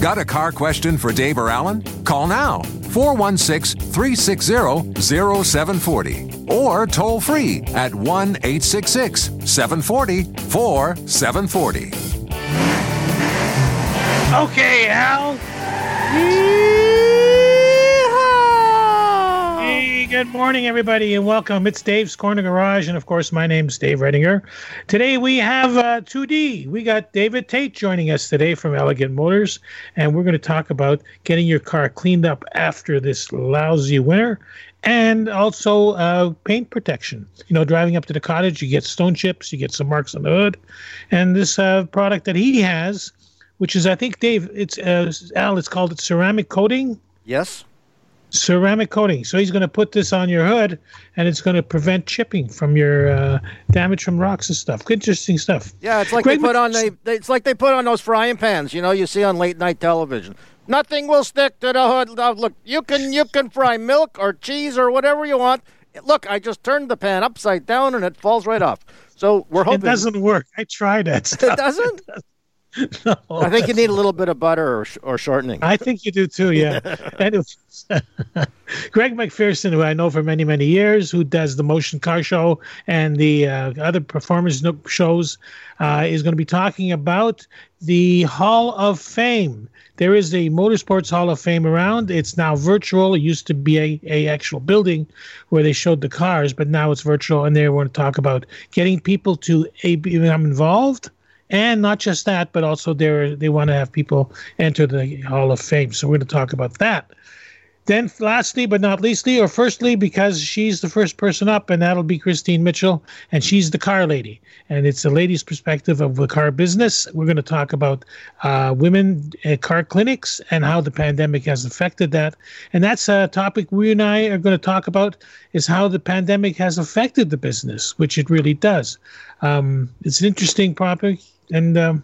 Got a car question for Dave or Alan? Call now 416 360 0740 or toll free at 1 866 740 4740. Okay, Al. Good morning, everybody, and welcome. It's Dave's Corner Garage, and of course, my name's Dave Redinger. Today we have uh, 2D. We got David Tate joining us today from Elegant Motors, and we're going to talk about getting your car cleaned up after this lousy winter. And also uh, paint protection. You know, driving up to the cottage, you get stone chips, you get some marks on the hood. And this uh, product that he has, which is, I think, Dave, it's uh, Al, it's called it ceramic coating Yes. Ceramic coating. So he's going to put this on your hood, and it's going to prevent chipping from your uh, damage from rocks and stuff. Good, interesting stuff. Yeah, it's like Greg they put on they, they. It's like they put on those frying pans. You know, you see on late night television. Nothing will stick to the hood. Look, you can you can fry milk or cheese or whatever you want. Look, I just turned the pan upside down and it falls right off. So we're hoping It doesn't work. I tried that It stuff. doesn't. No, I think you need a little bit of butter or, sh- or shortening. I think you do too, yeah. Anyways, Greg McPherson, who I know for many, many years, who does the motion car show and the uh, other performance shows, uh, is going to be talking about the Hall of Fame. There is a Motorsports Hall of Fame around. It's now virtual. It used to be a, a actual building where they showed the cars, but now it's virtual, and they want to talk about getting people to a, become involved and not just that, but also they they want to have people enter the Hall of Fame. So we're going to talk about that. Then, lastly but not leastly, or firstly, because she's the first person up, and that'll be Christine Mitchell, and she's the car lady, and it's a lady's perspective of the car business. We're going to talk about uh, women car clinics and how the pandemic has affected that, and that's a topic we and I are going to talk about is how the pandemic has affected the business, which it really does. Um, it's an interesting topic, and um,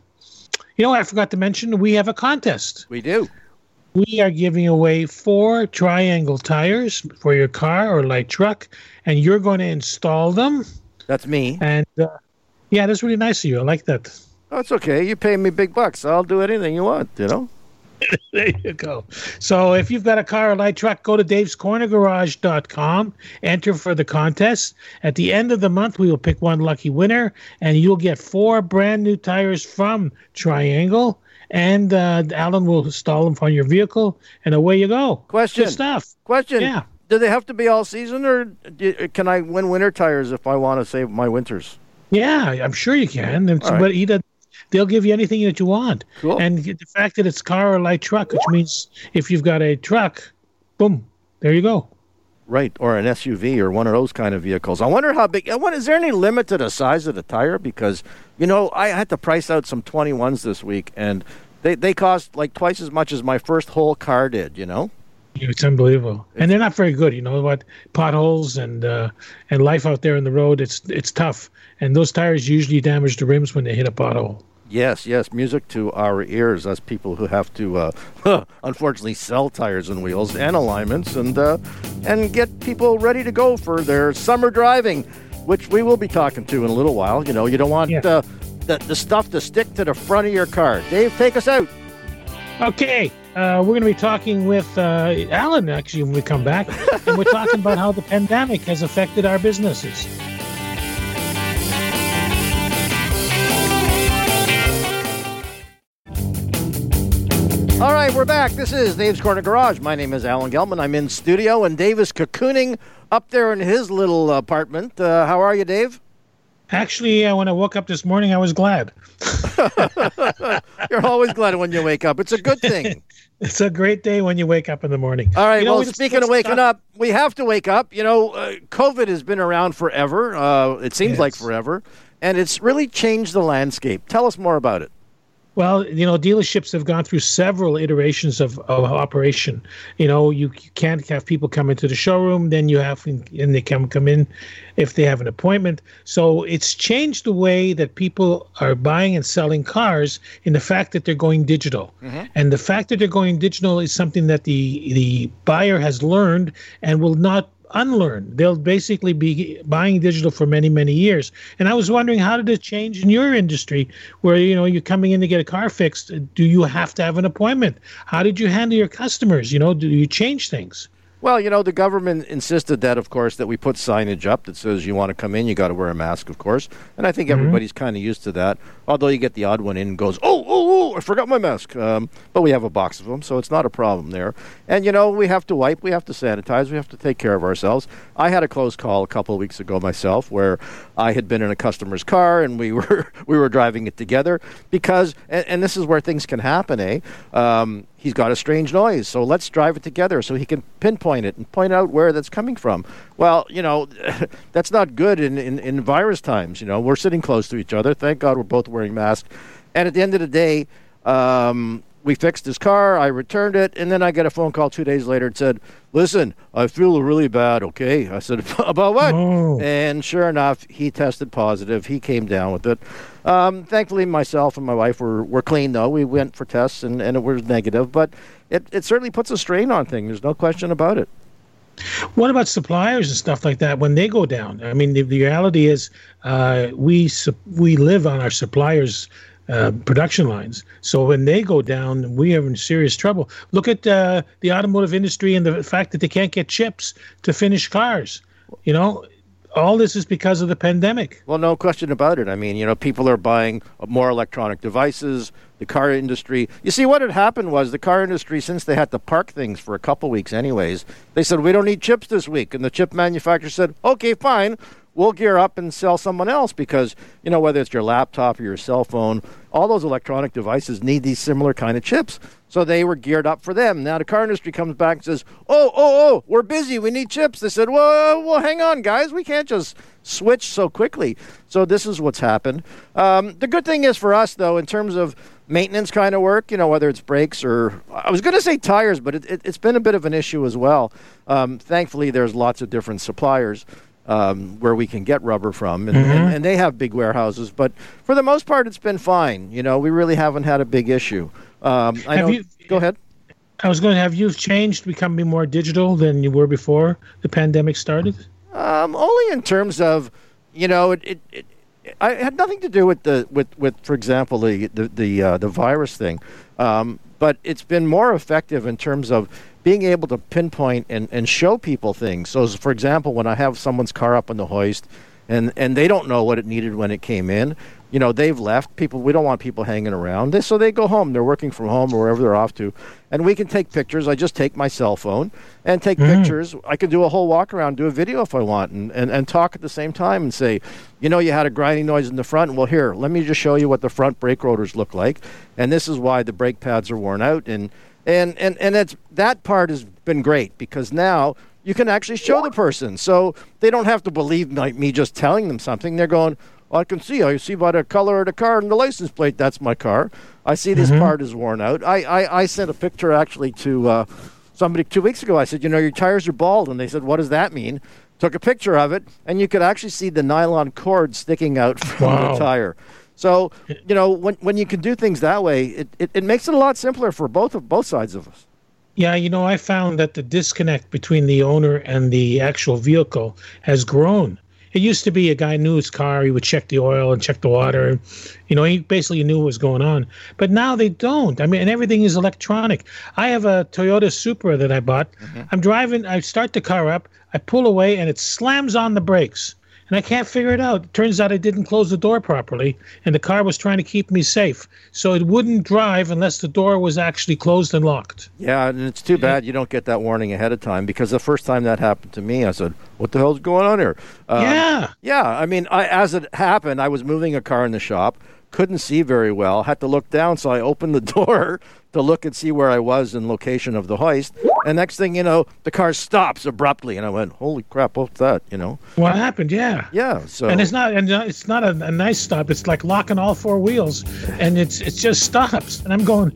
you know, I forgot to mention we have a contest we do. we are giving away four triangle tires for your car or light truck, and you're going to install them. That's me. And uh, yeah, that's really nice of you. I like that. Oh, it's okay. You pay me big bucks. I'll do anything you want. You know. There you go. So if you've got a car or light truck, go to davescornergarage.com, enter for the contest. At the end of the month, we will pick one lucky winner, and you'll get four brand new tires from Triangle. And uh, Alan will install them on your vehicle, and away you go. Question. Good stuff. Question. Yeah. Do they have to be all season, or do, can I win winter tires if I want to save my winters? Yeah, I'm sure you can. Right. But either they'll give you anything that you want. Cool. And the fact that it's car or light truck, which means if you've got a truck, boom, there you go. Right, or an SUV or one of those kind of vehicles. I wonder how big. I wonder, is there any limit to the size of the tire? Because you know, I had to price out some 21s this week, and they they cost like twice as much as my first whole car did. You know. It's unbelievable, and they're not very good. You know what? Potholes and uh, and life out there in the road, it's it's tough. And those tires usually damage the rims when they hit a pothole. Yes, yes, music to our ears as people who have to, uh, unfortunately, sell tires and wheels and alignments and uh, and get people ready to go for their summer driving, which we will be talking to in a little while. You know, you don't want Yeah. uh, the the stuff to stick to the front of your car. Dave, take us out. Okay, uh, we're going to be talking with uh, Alan actually when we come back, and we're talking about how the pandemic has affected our businesses. All right, we're back. This is Dave's Corner Garage. My name is Alan Gelman. I'm in studio, and Dave is cocooning up there in his little apartment. Uh, how are you, Dave? Actually, uh, when I woke up this morning, I was glad. You're always glad when you wake up. It's a good thing. It's a great day when you wake up in the morning. All right. You know, well, we speaking of waking talk- up, we have to wake up. You know, uh, COVID has been around forever. Uh, it seems like forever, and it's really changed the landscape. Tell us more about it. Well, you know, dealerships have gone through several iterations of, of operation. You know, you, you can't have people come into the showroom, then you have, and they can come in if they have an appointment. So it's changed the way that people are buying and selling cars in the fact that they're going digital. Mm-hmm. And the fact that they're going digital is something that the the buyer has learned and will not unlearn. They'll basically be buying digital for many, many years. And I was wondering, how did it change in your industry, where you know you're coming in to get a car fixed? Do you have to have an appointment? How did you handle your customers? You know, do you change things? Well, you know, the government insisted that, of course, that we put signage up that says you want to come in, you got to wear a mask, of course. And I think mm-hmm. everybody's kind of used to that. Although you get the odd one in and goes, oh, oh, oh, I forgot my mask. Um, but we have a box of them, so it's not a problem there. And, you know, we have to wipe, we have to sanitize, we have to take care of ourselves. I had a close call a couple of weeks ago myself where I had been in a customer's car and we were we were driving it together because, and, and this is where things can happen, eh? Um, he's got a strange noise, so let's drive it together so he can pinpoint it and point out where that's coming from. Well, you know, that's not good in, in, in virus times. You know, we're sitting close to each other. Thank God we're both wearing masks. And at the end of the day, um, we fixed his car. I returned it, and then I got a phone call two days later and said, "Listen, I feel really bad." Okay, I said, "About what?" Oh. And sure enough, he tested positive. He came down with it. Um, thankfully, myself and my wife were, were clean though. We went for tests, and, and it was negative. But it, it certainly puts a strain on things. There's no question about it. What about suppliers and stuff like that when they go down? I mean, the, the reality is uh, we we live on our suppliers' uh, production lines. So when they go down, we are in serious trouble. Look at uh, the automotive industry and the fact that they can't get chips to finish cars. You know, all this is because of the pandemic. Well, no question about it. I mean, you know, people are buying more electronic devices. The car industry. You see, what had happened was the car industry, since they had to park things for a couple weeks, anyways, they said we don't need chips this week, and the chip manufacturer said, "Okay, fine." we'll gear up and sell someone else because you know whether it's your laptop or your cell phone all those electronic devices need these similar kind of chips. So they were geared up for them. Now the car industry comes back and says oh oh oh we're busy. We need chips. They said well well hang on guys. We can't just switch so quickly. So this is what's happened. Um, the good thing is for us though in terms of maintenance kind of work you know whether it's brakes or i was going to say tires but it, has it, been a bit of an issue as well um, thankfully there's lots of different suppliers um, where we can get rubber from, and, mm-hmm. and, and, they have big warehouses. But for the most part, it's been fine. You know, we really haven't had a big issue. Um, I have know, you, go ahead. I was going to have you changed, becoming more digital than you were before the pandemic started. Um, only in terms of, you know, it, it, it I had nothing to do with the with, with for example the the the, uh, the virus thing, um, but it's been more effective in terms of being able to pinpoint and, and show people things. So, for example, when I have someone's car up on the hoist and, and they don't know what it needed when it came in, you know, they've left. People, we don't want people hanging around. They, so they go home. They're working from home or wherever they're off to. And we can take pictures. I just take my cell phone and take mm. pictures. I can do a whole walk around, do a video if I want, and, and, and talk at the same time and say, you know, you had a grinding noise in the front. Well, here, let me just show you what the front brake rotors look like. And this is why the brake pads are worn out. And and and and it's that part has been great because now you can actually show the person, so they don't have to believe like me just telling them something. They're going, I can see. I see by the color of the car and the license plate. That's my car. I see this mm-hmm. part is worn out. I, I, I sent a picture actually to uh, somebody two weeks ago. I said, you know, your tires are bald, and they said, what does that mean? Took a picture of it, and you could actually see the nylon cord sticking out from wow. the tire. So, you know, when, when you can do things that way, it, it, it makes it a lot simpler for both of both sides of us. Yeah, you know, I found that the disconnect between the owner and the actual vehicle has grown. It used to be a guy knew his car, he would check the oil and check the water, and you know, he basically knew what was going on. But now they don't. I mean, and everything is electronic. I have a Toyota Supra that I bought. Mm-hmm. I'm driving, I start the car up, I pull away, and it slams on the brakes and I can't figure it out. It turns out I didn't close the door properly, and the car was trying to keep me safe. So it wouldn't drive unless the door was actually closed and locked. Yeah, and it's too bad you don't get that warning ahead of time because the first time that happened to me, I said, What the hell's going on here? Um, yeah. Yeah, I mean, I, as it happened, I was moving a car in the shop, couldn't see very well, had to look down, so I opened the door to look and see where I was in location of the hoist. And next thing you know, the car stops abruptly, and I went, "Holy crap! What's that?" You know? What happened? Yeah. Yeah. So and it's not and uh, it's not a, a nice stop. It's like locking all four wheels, and it's it just stops. And I'm going,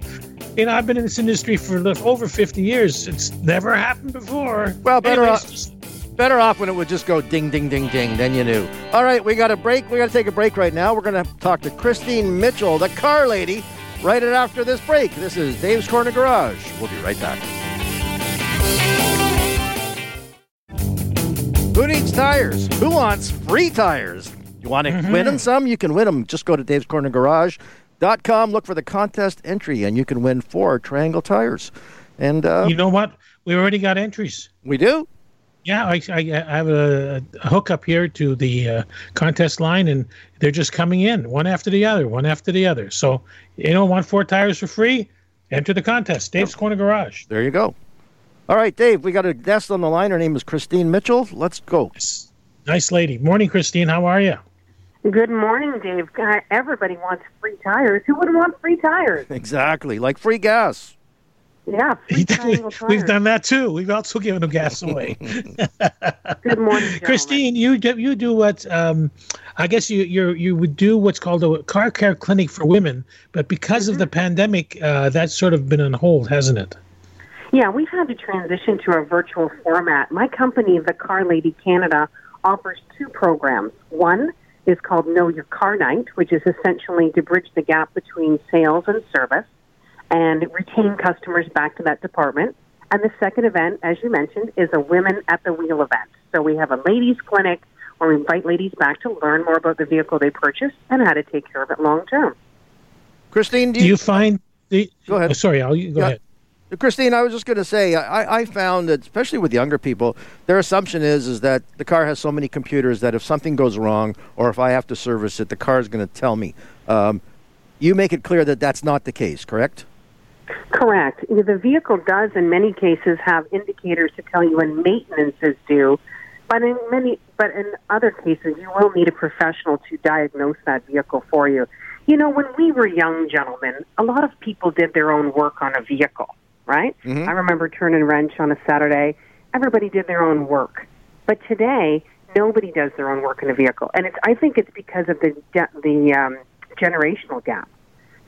you know, I've been in this industry for over 50 years. It's never happened before. Well, better Anyways, off- Better off when it would just go ding, ding, ding, ding. Then you knew. All right, we got a break. We got to take a break right now. We're going to talk to Christine Mitchell, the car lady, right after this break. This is Dave's Corner Garage. We'll be right back. Who needs tires? Who wants free tires? You want to win them some? You can win them. Just go to Dave's Corner Garage.com, look for the contest entry, and you can win four Triangle tires. And uh, you know what? We already got entries. we do. Yeah, I, I, I have a, a hookup here to the uh, contest line, and they're just coming in one after the other, one after the other. So, you know, want four tires for free? Enter the contest. Dave's Corner Garage. There you go. All right, Dave, we got a guest on the line. Her name is Christine Mitchell. Let's go. Yes. Nice lady. Morning, Christine. How are you? Good morning, Dave. God, everybody wants free tires. Who wouldn't want free tires? Exactly, like free gas. Yeah, free triangle tires. We've done that too. We've also given them gas away. Good morning, gentlemen. Christine, you do, you do what? Um, I guess you you you would do what's called a car care clinic for women, but because Mm-hmm. of the pandemic, uh, that's sort of been on hold, hasn't it? Yeah, we've had to transition to a virtual format. My company, The Car Lady Canada, offers two programs. One is called Know Your Car Night, which is essentially to bridge the gap between sales and service and retain customers back to that department. And the second event, as you mentioned, is a Women at the Wheel event. So we have a ladies' clinic where we invite ladies back to learn more about the vehicle they purchased and how to take care of it long term. Christine, do Do you, you find the? Go ahead. oh, sorry, I'll go Yeah. ahead. Christine, I was just going to say, I, I found that, especially with younger people, their assumption is is that the car has so many computers that if something goes wrong or if I have to service it, the car is going to tell me. Um, you make it clear that that's not the case, correct? Correct. The vehicle does, in many cases, have indicators to tell you when maintenance is due, but in many, but in other cases, you will need a professional to diagnose that vehicle for you. You know, when we were young gentlemen, a lot of people did their own work on a vehicle, right? I remember turn and wrench on a Saturday. Everybody did their own work, but today nobody does their own work in a vehicle, and it's. I think it's because of the the um, generational gap.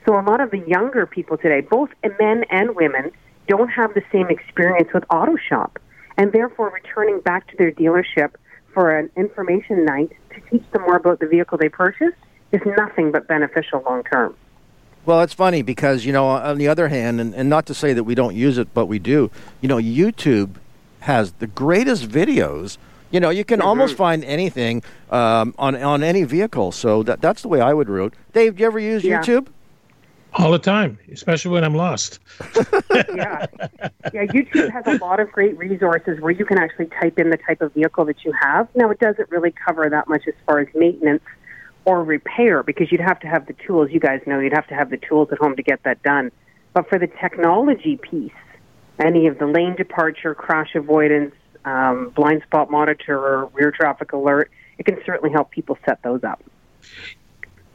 So a lot of the younger people today, both men and women, don't have the same experience with auto shop, and therefore returning back to their dealership for an information night to teach them more about the vehicle they purchased is nothing but beneficial long term. Well, it's funny because, you know, on the other hand, and, and not to say that we don't use it, but we do, you know, YouTube has the greatest videos. You know, you can almost find anything um, on, on any vehicle. So that, that's the way I would route. Dave, do you ever use Yeah. YouTube? All the time, especially when I'm lost. yeah. Yeah, YouTube has a lot of great resources where you can actually type in the type of vehicle that you have. Now, it doesn't really cover that much as far as maintenance or repair because you'd have to have the tools. You guys know you'd have to have the tools at home to get that done. But for the technology piece, any of the lane departure, crash avoidance, um, blind spot monitor, or rear traffic alert, it can certainly help people set those up.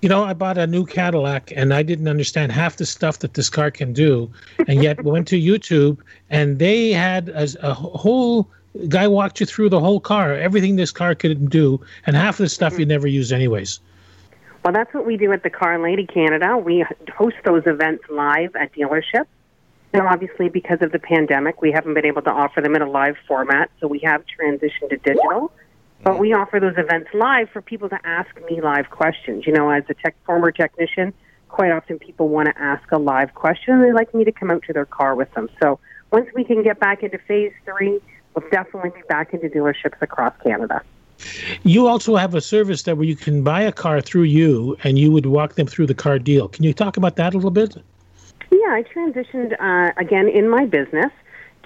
You know, I bought a new Cadillac and I didn't understand half the stuff that this car can do, and yet went to YouTube and they had a, a whole guy walked you through the whole car, everything this car could do, and half of the stuff you never use anyways. Well, that's what we do at the Car and Lady Canada. We host those events live at dealerships. Now, obviously, because of the pandemic, we haven't been able to offer them in a live format, so we have transitioned to digital. But we offer those events live for people to ask me live questions. You know, as a tech, former technician, quite often people want to ask a live question and they like me to come out to their car with them. So once we can get back into phase three, we'll definitely be back into dealerships across Canada. You also have a service that where you can buy a car through you and you would walk them through the car deal. Can you talk about that a little bit? Yeah, I transitioned uh, again in my business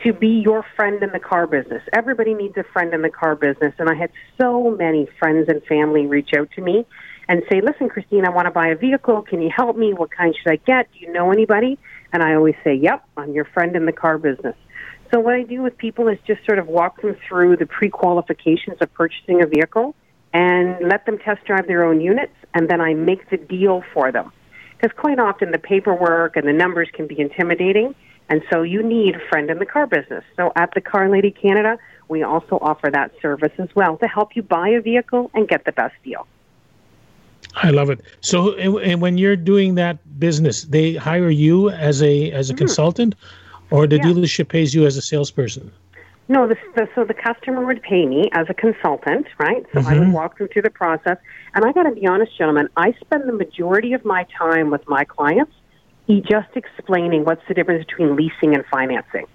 to be your friend in the car business. Everybody needs a friend in the car business, and I had so many friends and family reach out to me and say, "Listen, Christine, I want to buy a vehicle. Can you help me? What kind should I get? Do you know anybody?" And I always say, "Yep, I'm your friend in the car business." So what I do with people is just sort of walk them through the pre-qualifications of purchasing a vehicle and let them test drive their own units, and then I make the deal for them because quite often the paperwork and the numbers can be intimidating. And so you need a friend in the car business. So at the Car Lady Canada, we also offer that service as well to help you buy a vehicle and get the best deal. I love it. So, and when you're doing that business, they hire you as a as a mm-hmm. consultant, or the yeah. dealership pays you as a salesperson. No, the, the, so the customer would pay me as a consultant, right? So mm-hmm. I would mm-hmm. walk them through the process. And I got to be honest, gentlemen, I spend the majority of my time with my clients just explaining what's the difference between leasing and financing.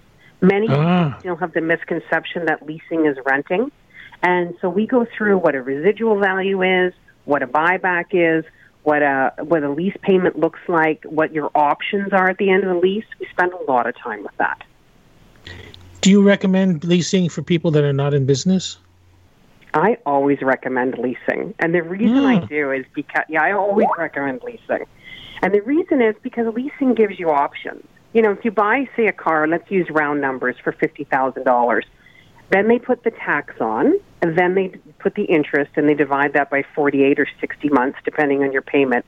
Many ah. still have the misconception that leasing is renting. And so we go through what a residual value is, what a buyback is, what a what a lease payment looks like, what your options are at the end of the lease. We spend a lot of time with that. Do you recommend leasing for people that are not in business? I always recommend leasing. And the reason I hmm. do is because, yeah, I always recommend leasing. And the reason is because leasing gives you options. You know, if you buy, say, a car, let's use round numbers for $50,000, then they put the tax on, and then they put the interest, and they divide that by 48 or 60 months, depending on your payment.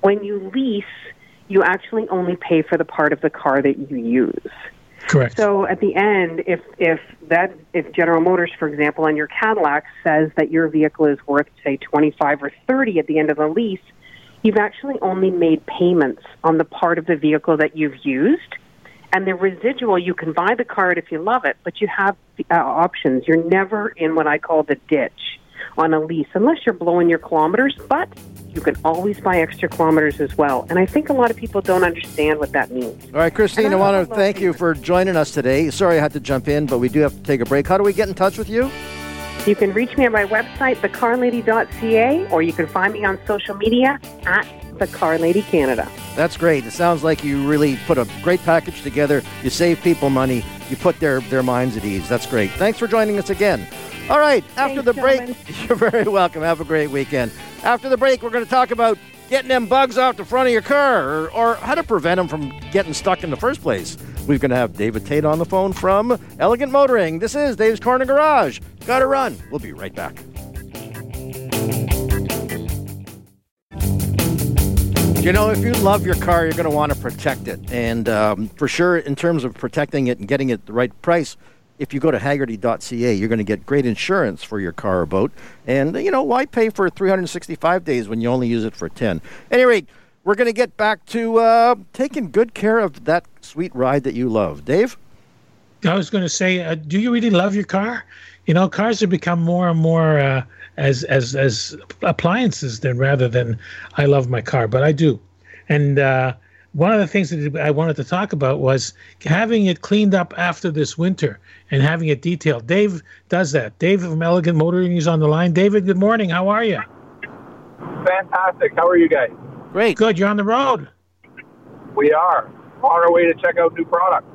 When you lease, you actually only pay for the part of the car that you use. Correct. So at the end, if if that if General Motors, for example, on your Cadillac says that your vehicle is worth say twenty five or thirty at the end of the lease, you've actually only made payments on the part of the vehicle that you've used, and the residual you can buy the car if you love it, but you have uh, options. You're never in what I call the ditch on a lease unless you're blowing your kilometers, but you can always buy extra kilometers as well. And I think a lot of people don't understand what that means. All right, Christine, I, I want to thank you for joining us today. Sorry I had to jump in, but we do have to take a break. How do we get in touch with you? You can reach me on my website, thecarlady.ca, or you can find me on social media at the Car Lady Canada. That's great. It sounds like you really put a great package together. You save people money. You put their, their minds at ease. That's great. Thanks for joining us again. All right, after Thanks, the break, gentlemen. you're very welcome. Have a great weekend. After the break, we're going to talk about getting them bugs out the front of your car or, or how to prevent them from getting stuck in the first place. We're going to have David Tate on the phone from Elegant Motoring. This is Dave's Corner Garage. Got to run. We'll be right back. You know, if you love your car, you're going to want to protect it. And um, for sure, in terms of protecting it and getting it the right price, if you go to hagerty.ca, you're going to get great insurance for your car or boat. And, you know, why pay for 365 days when you only use it for 10? At any rate, we're going to get back to uh, taking good care of that sweet ride that you love. Dave? I was going to say, uh, do you really love your car? You know, cars have become more and more uh, as as as appliances than rather than I love my car, but I do. And uh, one of the things that I wanted to talk about was having it cleaned up after this winter and having it detailed. Dave does that. Dave from Elegant Motoring is on the line. David, good morning. How are you? Fantastic. How are you guys? Great. Good. You're on the road. We are on our way to check out new products.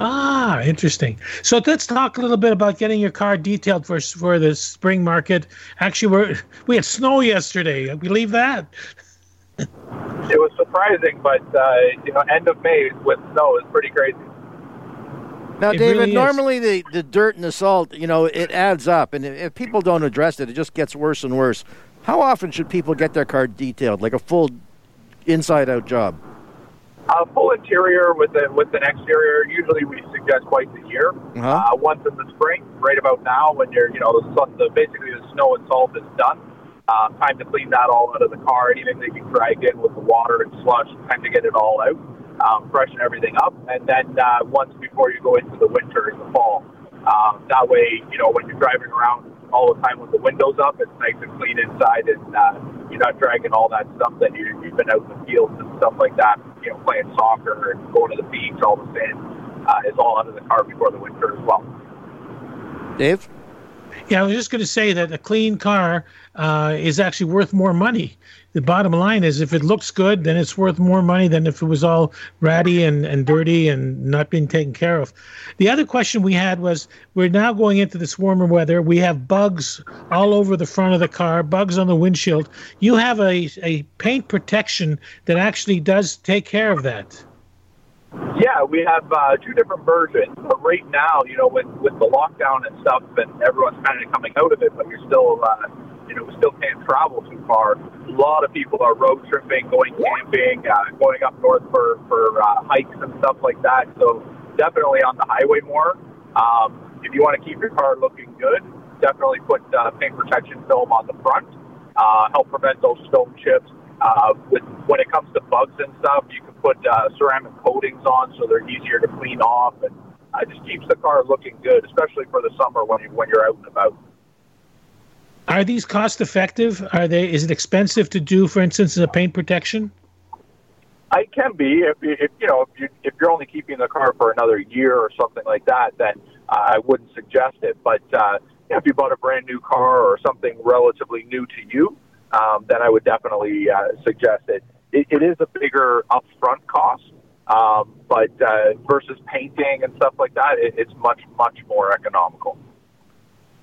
Ah, interesting. So let's talk a little bit about getting your car detailed for for the spring market. Actually, we we had snow yesterday. I believe that. it was surprising, but uh, you know, end of May with snow is pretty crazy. Now, it David, really normally the, the dirt and the salt, you know, it adds up, and if people don't address it, it just gets worse and worse. How often should people get their car detailed, like a full inside-out job? A full interior with the with an exterior. Usually, we suggest twice a year. Uh-huh. Uh, once in the spring, right about now, when you're, you know, the, the basically the snow and salt is done uh, time to clean that all out of the car. Anything that you drag in with the water and slush, time to get it all out, um, freshen everything up, and then uh, once before you go into the winter and the fall. Um, that way, you know, when you're driving around all the time with the windows up, it's nice and clean inside, and uh, you're not dragging all that stuff that you, you've been out in the fields and stuff like that. You know, playing soccer and going to the beach, all the sand uh, is all out of the car before the winter as well. Dave. Yeah, I was just going to say that a clean car uh, is actually worth more money. The bottom line is, if it looks good, then it's worth more money than if it was all ratty and, and dirty and not being taken care of. The other question we had was we're now going into this warmer weather. We have bugs all over the front of the car, bugs on the windshield. You have a, a paint protection that actually does take care of that. Yeah, we have uh, two different versions. But right now, you know, with with the lockdown and stuff, and everyone's kind of coming out of it, but you're still, uh, you know, still can't travel too far. A lot of people are road tripping, going camping, uh, going up north for for uh, hikes and stuff like that. So definitely on the highway more. Um, if you want to keep your car looking good, definitely put uh, paint protection film on the front. Uh, help prevent those stone chips. Uh, with, when it comes to bugs and stuff, you can put uh, ceramic coatings on so they're easier to clean off, and uh, just keeps the car looking good, especially for the summer when you, when you're out and about. Are these cost effective? Are they? Is it expensive to do, for instance, a paint protection? It can be if, if you know if you if you're only keeping the car for another year or something like that, then I wouldn't suggest it. But uh, if you bought a brand new car or something relatively new to you, um, then I would definitely uh, suggest it. it. It is a bigger upfront cost, um, but uh, versus painting and stuff like that, it, it's much much more economical.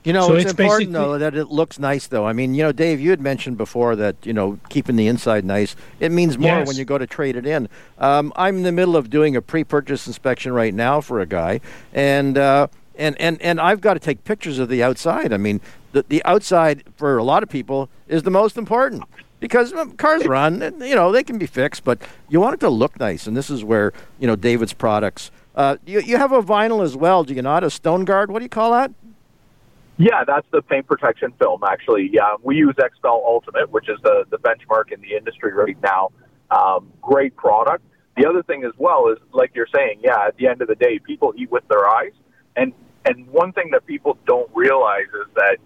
You know, so it's, it's important though that it looks nice. Though I mean, you know, Dave, you had mentioned before that you know keeping the inside nice. It means more yes. when you go to trade it in. Um, I'm in the middle of doing a pre-purchase inspection right now for a guy, and uh, and and and I've got to take pictures of the outside. I mean, the the outside for a lot of people is the most important because um, cars run. You know, they can be fixed, but you want it to look nice, and this is where you know David's products. Uh, you, you have a vinyl as well, do you not? A Stone Guard? What do you call that? Yeah, that's the paint protection film. Actually, yeah, we use XPEL Ultimate, which is the the benchmark in the industry right now. Um, great product. The other thing as well is, like you're saying, yeah, at the end of the day, people eat with their eyes, and and one thing that people don't realize is that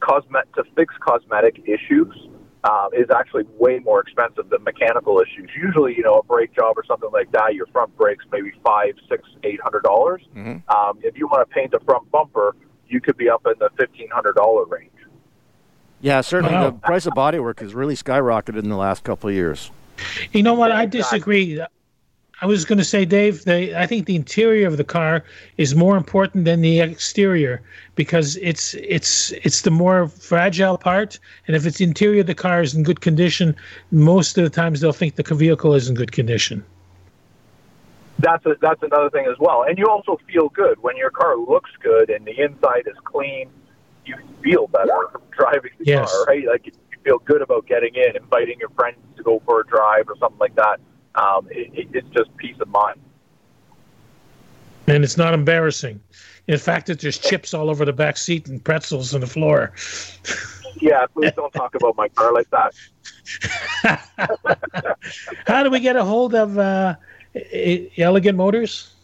cosmet to fix cosmetic issues uh, is actually way more expensive than mechanical issues. Usually, you know, a brake job or something like that, your front brakes maybe five, six, eight hundred dollars. Mm-hmm. Um, if you want to paint a front bumper, you could be up in the fifteen hundred dollar range. Yeah, certainly wow. the price of bodywork has really skyrocketed in the last couple of years. You know what? I disagree. I was going to say, Dave, they, I think the interior of the car is more important than the exterior because it's it's it's the more fragile part. And if it's interior, the car is in good condition. Most of the times, they'll think the vehicle is in good condition that's a, that's another thing as well. And you also feel good when your car looks good and the inside is clean. You feel better driving the yes. car, right? Like you feel good about getting in, inviting your friends to go for a drive or something like that. Um, it, it, it's just peace of mind. And it's not embarrassing. In fact, that there's chips all over the back seat and pretzels on the floor. yeah, please don't talk about my car like that. How do we get a hold of uh, Elegant Motors?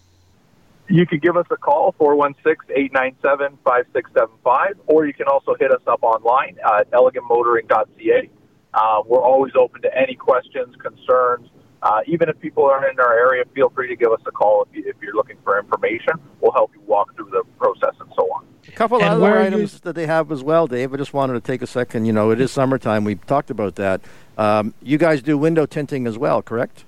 You can give us a call, 416-897-5675, or you can also hit us up online at elegantmotoring.ca. Uh, we're always open to any questions, concerns. Uh, even if people aren't in our area, feel free to give us a call if, you, if you're looking for information. We'll help you walk through the process and so on. A couple and other items you... that they have as well, Dave. I just wanted to take a second. You know, it is summertime. We talked about that. Um, you guys do window tinting as well, correct?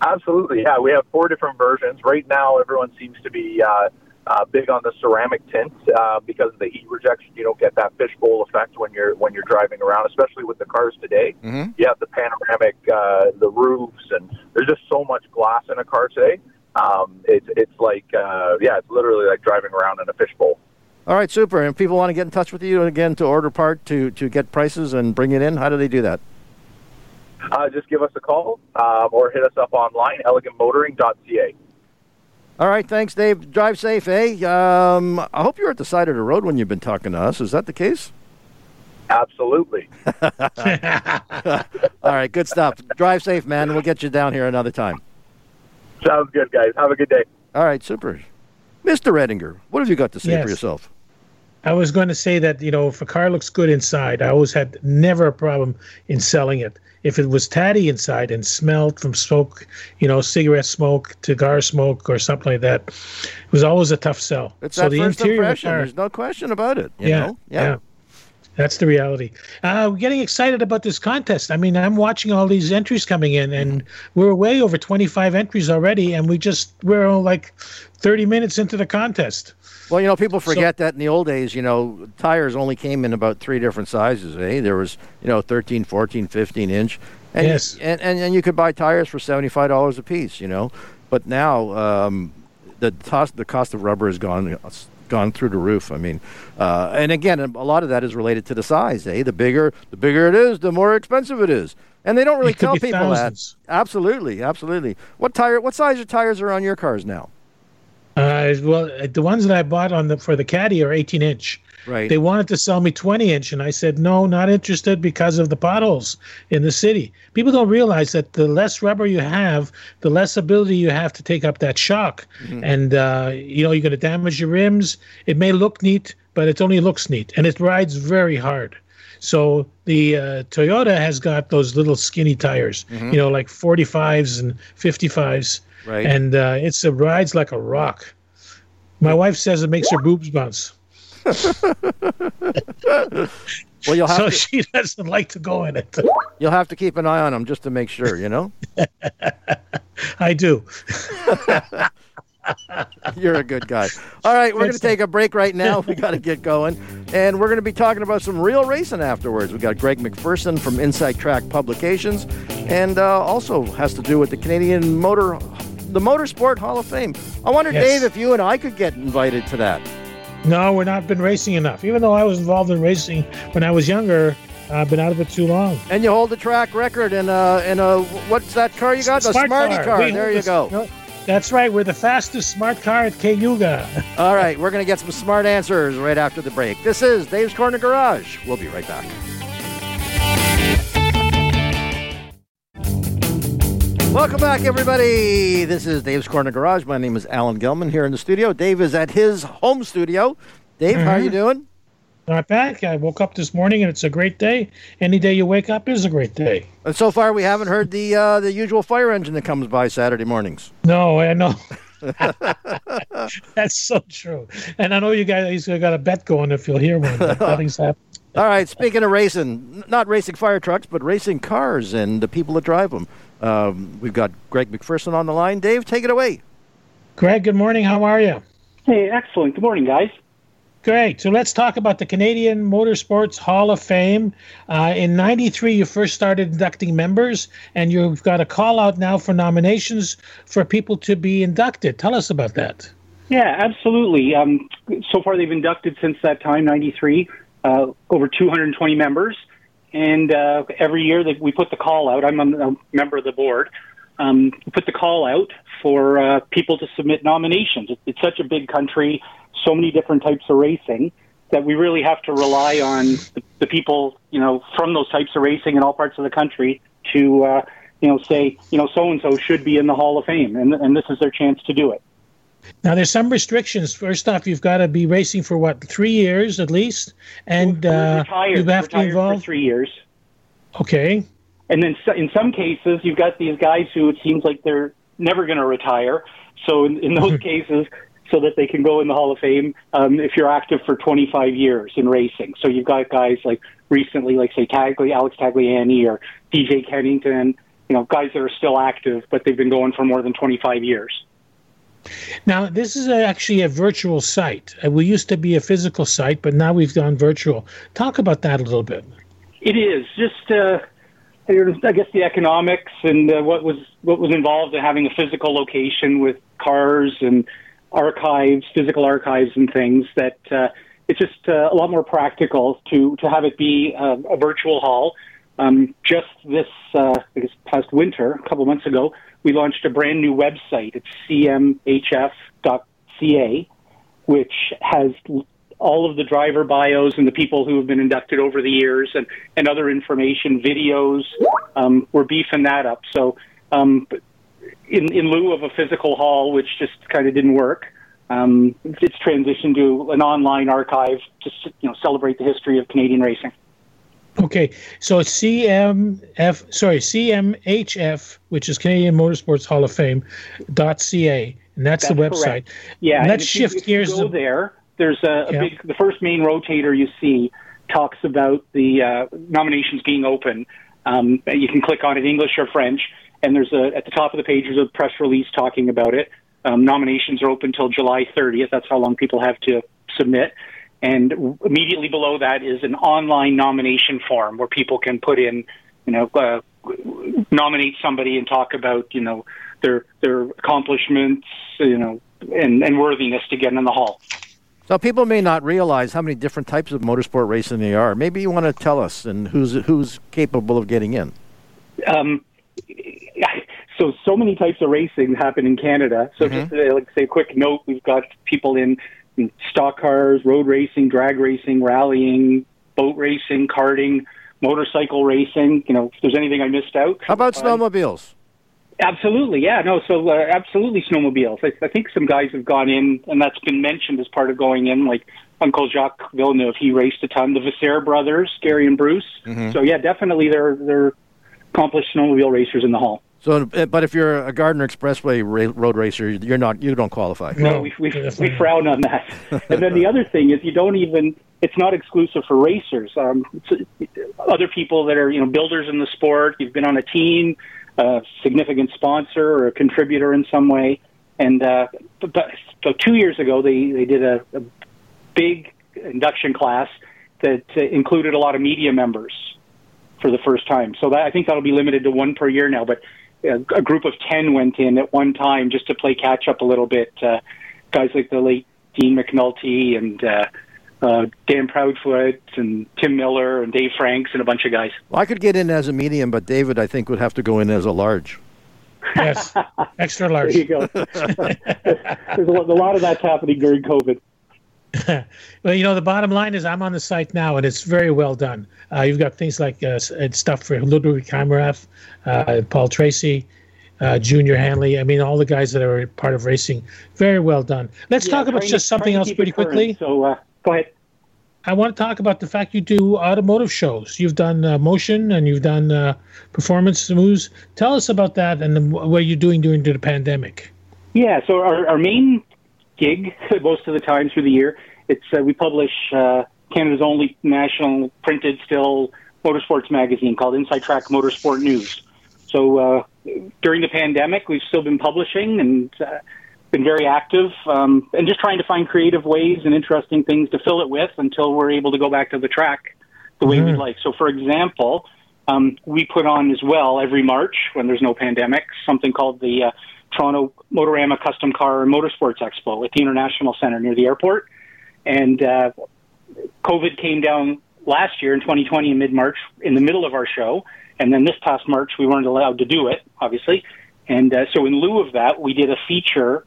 Absolutely, yeah. We have four different versions. Right now, everyone seems to be uh, uh, big on the ceramic tint uh, because of the heat rejection. You don't get that fishbowl effect when you're when you're driving around, especially with the cars today. Mm-hmm. You have the panoramic, uh, the roofs, and there's just so much glass in a car today. Um, it's it's like uh, yeah, it's literally like driving around in a fishbowl. All right, super. And people want to get in touch with you again to order part to to get prices and bring it in. How do they do that? Uh, just give us a call um, or hit us up online, elegantmotoring.ca. All right, thanks, Dave. Drive safe, eh? Um, I hope you're at the side of the road when you've been talking to us. Is that the case? Absolutely. All right, good stuff. Drive safe, man. We'll get you down here another time. Sounds good, guys. Have a good day. All right, super. Mr. Redinger, what have you got to say yes. for yourself? I was going to say that, you know, if a car looks good inside, I always had never a problem in selling it if it was tatty inside and smelled from smoke, you know, cigarette smoke, cigar smoke, or something like that, it was always a tough sell. It's so that the first interior impression. Car, There's no question about it. yeah, know? yeah. yeah. That's the reality. Uh, we're getting excited about this contest. I mean, I'm watching all these entries coming in, and we're way over 25 entries already, and we just we're like 30 minutes into the contest. Well, you know, people forget so, that in the old days, you know, tires only came in about three different sizes. Eh? There was, you know, 13, 14, 15 inch. And, yes. You, and, and, and you could buy tires for $75 a piece, you know. But now um, the, cost, the cost of rubber has gone gone through the roof. I mean, uh, and again, a lot of that is related to the size. Eh, the bigger the bigger it is, the more expensive it is, and they don't really tell people thousands. that. Absolutely, absolutely. What tire? What size of tires are on your cars now? Uh, well, the ones that I bought on the for the Caddy are 18 inch. Right. They wanted to sell me 20 inch, and I said no, not interested because of the potholes in the city. People don't realize that the less rubber you have, the less ability you have to take up that shock, mm-hmm. and uh, you know you're going to damage your rims. It may look neat, but it only looks neat, and it rides very hard. So the uh, Toyota has got those little skinny tires, mm-hmm. you know, like 45s and 55s, right. and uh, it's it rides like a rock. My wife says it makes her boobs bounce. well, you'll have so to, she doesn't like to go in it. You'll have to keep an eye on them just to make sure, you know. I do. You're a good guy. All right, we're going to take a break right now. We got to get going. And we're going to be talking about some real racing afterwards. We got Greg McPherson from Inside Track Publications and uh, also has to do with the Canadian Motor the Motorsport Hall of Fame. I wonder, yes. Dave, if you and I could get invited to that. No, we're not been racing enough. Even though I was involved in racing when I was younger, I've been out of it too long. And you hold the track record in a in a what's that car you got? The smart Smarty car. car. There you go. No, that's right. We're the fastest smart car at Cayuga. All right, we're going to get some smart answers right after the break. This is Dave's Corner Garage. We'll be right back. Welcome back, everybody. This is Dave's Corner Garage. My name is Alan Gelman here in the studio. Dave is at his home studio. Dave, mm-hmm. how are you doing? Not bad. I woke up this morning and it's a great day. Any day you wake up is a great day. And so far, we haven't heard the uh, the usual fire engine that comes by Saturday mornings. No, I know. That's so true. And I know you guys got a bet going if you'll hear one. Nothing's happened. All right. Speaking of racing, not racing fire trucks, but racing cars and the people that drive them. Um, we've got Greg McPherson on the line. Dave, take it away. Greg, good morning. How are you? Hey, excellent. Good morning, guys. Great. So let's talk about the Canadian Motorsports Hall of Fame. Uh, in '93, you first started inducting members, and you've got a call out now for nominations for people to be inducted. Tell us about that. Yeah, absolutely. Um, so far, they've inducted since that time, '93, uh, over 220 members. And uh, every year that we put the call out, I'm a member of the board. Um, put the call out for uh, people to submit nominations. It's such a big country, so many different types of racing that we really have to rely on the, the people, you know, from those types of racing in all parts of the country to, uh, you know, say, you know, so and so should be in the Hall of Fame, and, and this is their chance to do it. Now, there's some restrictions. First off, you've got to be racing for what three years at least, and uh, you have to involve for three years. Okay. And then in some cases, you've got these guys who it seems like they're never going to retire. So in, in those cases, so that they can go in the Hall of Fame, um, if you're active for 25 years in racing. So you've got guys like recently, like say Tagli, Alex Tagliani or DJ Kennington, you know, guys that are still active, but they've been going for more than 25 years. Now, this is actually a virtual site. Uh, we used to be a physical site, but now we've gone virtual. Talk about that a little bit. It is just, uh, I guess, the economics and uh, what was what was involved in having a physical location with cars and archives, physical archives, and things. That uh, it's just uh, a lot more practical to to have it be a, a virtual hall. Um, just this, uh, I guess, past winter, a couple months ago, we launched a brand new website. It's cmhf.ca, which has all of the driver bios and the people who have been inducted over the years and, and other information, videos. Um, we're beefing that up. So, um, in, in lieu of a physical hall, which just kind of didn't work, um, it's transitioned to an online archive to you know celebrate the history of Canadian racing. Okay, so CMF, sorry, CMHF, which is Canadian Motorsports Hall of Fame, dot .ca, and that's, that's the website. Correct. Yeah, and let's shift gears. go there. There's a, a yeah. big. The first main rotator you see talks about the uh, nominations being open. Um, you can click on it, in English or French, and there's a at the top of the page there's a press release talking about it. Um, nominations are open until July 30th. That's how long people have to submit. And immediately below that is an online nomination form where people can put in, you know, uh, nominate somebody and talk about, you know, their their accomplishments, you know, and, and worthiness to get in the hall. So people may not realize how many different types of motorsport racing there are. Maybe you want to tell us and who's who's capable of getting in. Um, so so many types of racing happen in Canada. So mm-hmm. just to, like say a quick note, we've got people in stock cars, road racing, drag racing, rallying, boat racing, karting, motorcycle racing. You know, if there's anything I missed out. How about snowmobiles? Absolutely, yeah, no, so uh, absolutely snowmobiles. I, I think some guys have gone in, and that's been mentioned as part of going in, like Uncle Jacques Villeneuve, he raced a ton. The Vasseur brothers, Gary and Bruce. Mm-hmm. So yeah, definitely they're they're accomplished snowmobile racers in the hall. So, uh, but if you're a Gardiner Expressway ra- road racer, you're not. You don't qualify. No, we we, we frown on that. and then the other thing is, you don't even. It's not exclusive for racers. Um, other people that are you know builders in the sport. You've been on a team a significant sponsor or a contributor in some way. And uh, but, so two years ago, they, they did a, a big induction class that uh, included a lot of media members for the first time. So that, I think that'll be limited to one per year now. But a, a group of 10 went in at one time just to play catch up a little bit. Uh, guys like the late Dean McNulty and uh, uh, Dan Proudfoot and Tim Miller and Dave Franks and a bunch of guys. Well, I could get in as a medium, but David, I think, would have to go in as a large. Yes, extra large. There you go. There's a lot of that's happening during COVID. well, you know, the bottom line is I'm on the site now, and it's very well done. Uh, you've got things like uh, stuff for Ludwig Heimrath, uh, Paul Tracy, uh, Junior Hanley. I mean, all the guys that are part of racing. Very well done. Let's yeah, talk about just something else pretty quickly. So, uh, Go ahead. I want to talk about the fact you do automotive shows. You've done uh, motion and you've done uh, performance moves. Tell us about that and what you're doing during the pandemic. Yeah, so our, our main gig, most of the time through the year, it's uh, we publish uh, Canada's only national printed still motorsports magazine called Inside Track Motorsport News. So uh, during the pandemic, we've still been publishing and uh, been very active um, and just trying to find creative ways and interesting things to fill it with until we're able to go back to the track the way mm-hmm. we like. So, for example, um, we put on as well every March when there's no pandemic something called the uh, Toronto Motorama Custom Car and Motorsports Expo at the International Center near the airport. And uh, COVID came down last year in 2020 in mid March in the middle of our show. And then this past March, we weren't allowed to do it, obviously. And uh, so, in lieu of that, we did a feature,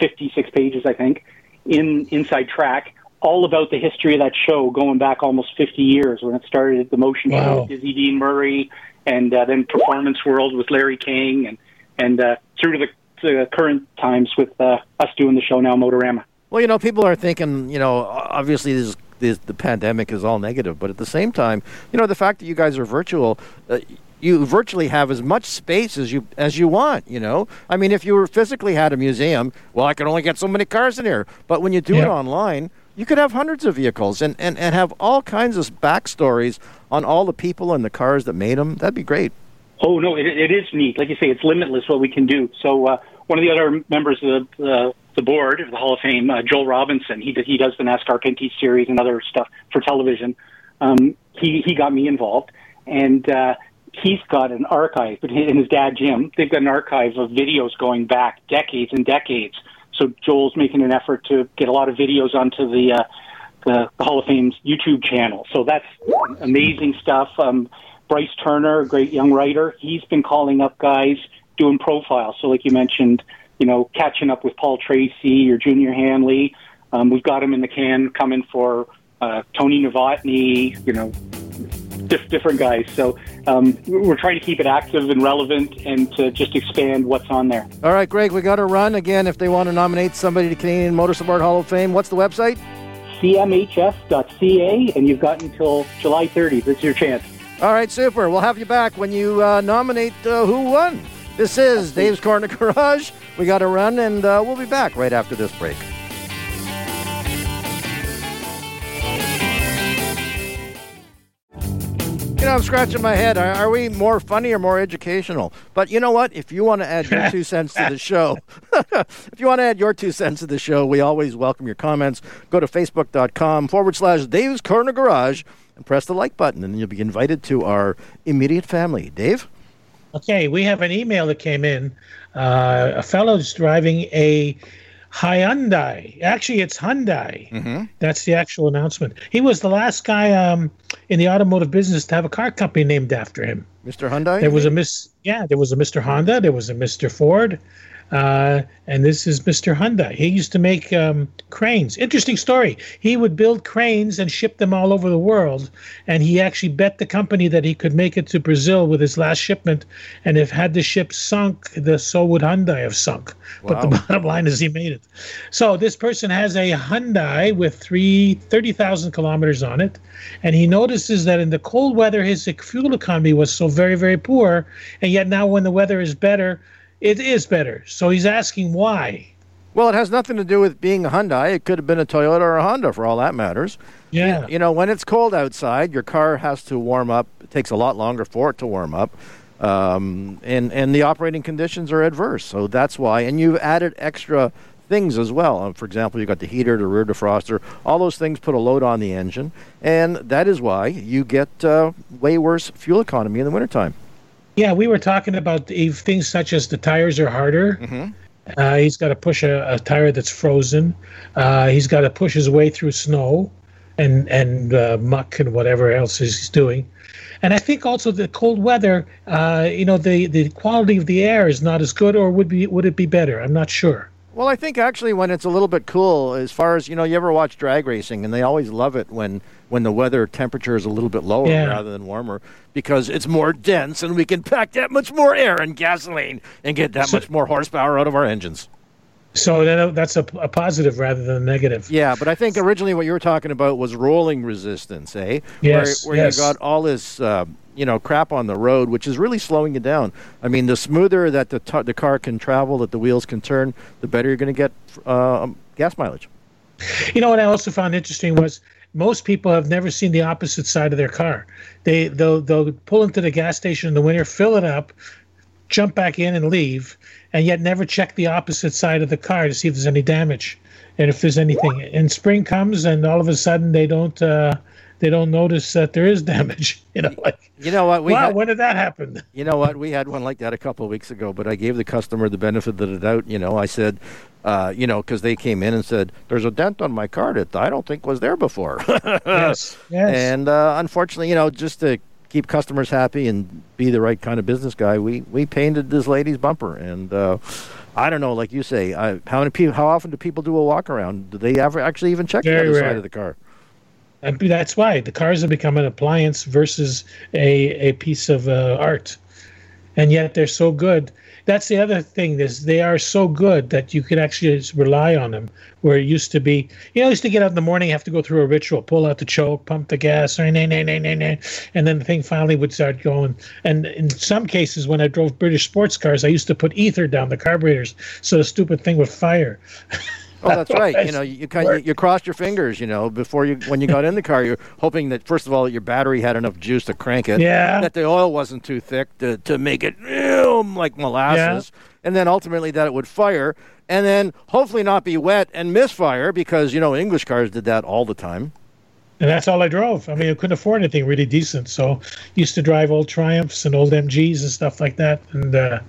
56 pages, I think, in Inside Track, all about the history of that show, going back almost 50 years when it started at the Motion wow. Show with Dizzy Dean Murray, and uh, then Performance World with Larry King, and and uh, through to the, the current times with uh, us doing the show now, Motorama. Well, you know, people are thinking, you know, obviously this, this, the pandemic is all negative, but at the same time, you know, the fact that you guys are virtual, uh, you virtually have as much space as you as you want. You know, I mean, if you were physically had a museum, well, I can only get so many cars in here. But when you do yeah. it online, you could have hundreds of vehicles and, and, and have all kinds of backstories on all the people and the cars that made them. That'd be great. Oh no, it, it is neat. Like you say, it's limitless what we can do. So uh, one of the other members of the, uh, the board of the Hall of Fame, uh, Joel Robinson, he he does the NASCAR Pinty series and other stuff for television. Um, he he got me involved, and uh, he's got an archive, and his dad Jim, they've got an archive of videos going back decades and decades. So Joel's making an effort to get a lot of videos onto the uh, the, the Hall of Fame's YouTube channel. So that's amazing stuff. Um, Bryce Turner, a great young writer, he's been calling up guys doing profiles. So like you mentioned, you know, catching up with Paul Tracy or Junior Hanley. Um, we've got him in the can coming for uh, Tony Novotny, you know, diff- different guys. So um, we're trying to keep it active and relevant and to just expand what's on there. All right, Greg, we got to run again. If they want to nominate somebody to Canadian Motorsport Hall of Fame, what's the website? CMHF.ca, and you've got until July 30th. This is your chance. All right, super. We'll have you back when you uh, nominate uh, who won. This is Dave's Corner Garage. We got to run, and uh, we'll be back right after this break. You know, I'm scratching my head. Are, are, we more funny or more educational? But you know what? If you want to add your two cents to the show, if you want to add your two cents to the show, we always welcome your comments. Go to facebook.com forward slash Dave's Corner Garage and press the like button, and you'll be invited to our immediate family. Dave? Okay, we have an email that came in. Uh, a fellow's driving a Hyundai. Actually, it's Hyundai. Mm-hmm. That's the actual announcement. He was the last guy um, in the automotive business to have a car company named after him. Mr. Hyundai. There was a Miss. Yeah, there was a Mr. Honda. There was a Mr. Ford. Uh, and this is Mr. Hyundai. He used to make um, cranes. Interesting story. He would build cranes and ship them all over the world. And he actually bet the company that he could make it to Brazil with his last shipment. And if had the ship sunk, the so would Hyundai have sunk. But the bottom line is he made it. So this person has a Hyundai with three, 30,000 kilometers on it. And he notices that in the cold weather, his fuel economy was so very, very poor. And yet now when the weather is better, it is better. So he's asking why. Well, it has nothing to do with being a Hyundai. It could have been a Toyota or a Honda for all that matters. Yeah. You know, when it's cold outside, your car has to warm up. It takes a lot longer for it to warm up. Um, and, and the operating conditions are adverse. So that's why. And you've added extra things as well. Uh, for example, you've got the heater, the rear defroster. All those things put a load on the engine. And that is why you get uh, way worse fuel economy in the wintertime. Yeah, we were talking about things such as the tires are harder. Mm-hmm. Uh, he's got to push a, a tire that's frozen. Uh, he's got to push his way through snow and and uh, muck and whatever else he's doing. And I think also the cold weather, uh, you know, the, the quality of the air is not as good, or would be would it be better? I'm not sure. Well, I think actually when it's a little bit cool, as far as you know, you ever watch drag racing, and they always love it when when the weather temperature is a little bit lower Yeah. rather than warmer because it's more dense and we can pack that much more air and gasoline and get that So- much more horsepower out of our engines. So that, that's a, a positive rather than a negative. Yeah, but I think originally what you were talking about was rolling resistance, eh? Yes, Where, where yes. you got all this, uh, you know, crap on the road, which is really slowing you down. I mean, the smoother that the t- the car can travel, that the wheels can turn, the better you're going to get uh, um, gas mileage. You know what I also found interesting was most people have never seen the opposite side of their car. They they'll they'll pull into the gas station in the winter, fill it up, jump back in and leave, and yet never check the opposite side of the car to see if there's any damage and if there's anything. And spring comes and all of a sudden they don't uh, they don't notice that there is damage. You know, like You know what? We wow, had- when did that happen? You know what? We had one like that a couple of weeks ago, but I gave the customer the benefit of the doubt. You know, I said, uh, you know, because they came in and said, "There's a dent on my car that I don't think was there before." yes, yes. And uh, unfortunately, you know, just to keep customers happy and be the right kind of business guy, we we painted this lady's bumper. And uh, I don't know, like you say, I, how many people? How often do people do a walk around? Do they ever actually even check the other rare. side of the car? And that's why the cars have become an appliance versus a, a piece of uh, art. And yet they're so good. That's the other thing is they are so good that you could actually rely on them. Where it used to be, you know, I used to get out in the morning, have to go through a ritual, pull out the choke, pump the gas, and then the thing finally would start going. And in some cases, when I drove British sports cars, I used to put ether down the carburetors so the stupid thing would fire. Oh, that's right. You know, you kind of, you crossed your fingers. You know, before you when you got in the car, you're hoping that first of all your battery had enough juice to crank it. Yeah. That the oil wasn't too thick to to make it um, like molasses, and then ultimately that it would fire, and then hopefully not be wet and misfire because you know English cars did that all the time. And that's all I drove. I mean, I couldn't afford anything really decent, so used to drive old Triumphs and old MGs and stuff like that. And uh,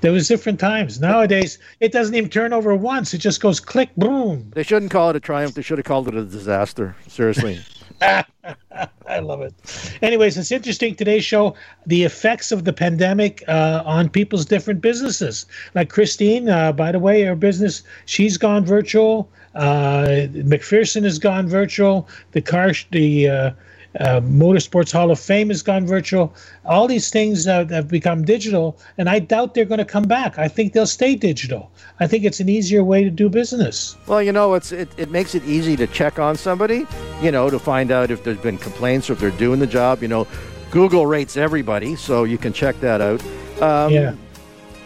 there was different times. Nowadays, it doesn't even turn over once; it just goes click, boom. They shouldn't call it a triumph. They should have called it a disaster. Seriously. I love it. Anyways, it's interesting today's show the effects of the pandemic uh, on people's different businesses. Like Christine, uh, by the way, her business she's gone virtual. Uh, McPherson has gone virtual. The car, the uh, uh, Motorsports Hall of Fame has gone virtual. All these things uh, have become digital, and I doubt they're going to come back. I think they'll stay digital. I think it's an easier way to do business. Well, you know, it's it, it makes it easy to check on somebody, you know, to find out if there's been complaints or if they're doing the job. You know, Google rates everybody, so you can check that out. Um, Yeah.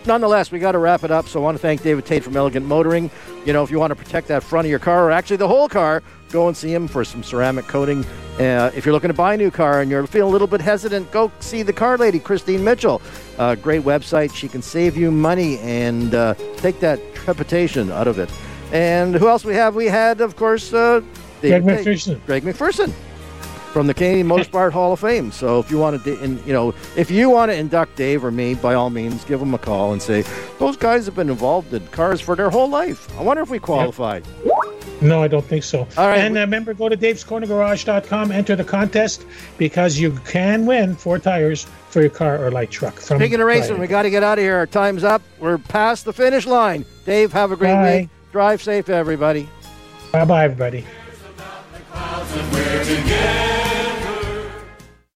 Nonetheless, we got to wrap it up. So I want to thank David Tate from Elegant Motoring. You know, if you want to protect that front of your car or actually the whole car, go and see him for some ceramic coating. Uh, if you're looking to buy a new car and you're feeling a little bit hesitant, go see the car lady, Christine Mitchell. Uh, great website. She can save you money and uh, take that trepidation out of it. And who else we have? We had, of course, uh, Greg David Tate. McPherson. Greg McPherson. From the Canadian Motorsport Hall of Fame. So if you want to, you know, if you want to induct Dave or me, by all means, give them a call and say those guys have been involved in cars for their whole life. I wonder if we qualified. Yep. No, I don't think so. All right. And uh, remember, go to davescornergarage.com, enter the contest because you can win four tires for your car or light truck. From Speaking of racing, we got to get out of here. Our time's up. We're past the finish line. Dave, have a great Bye. week. Drive safe, everybody. Bye bye, everybody.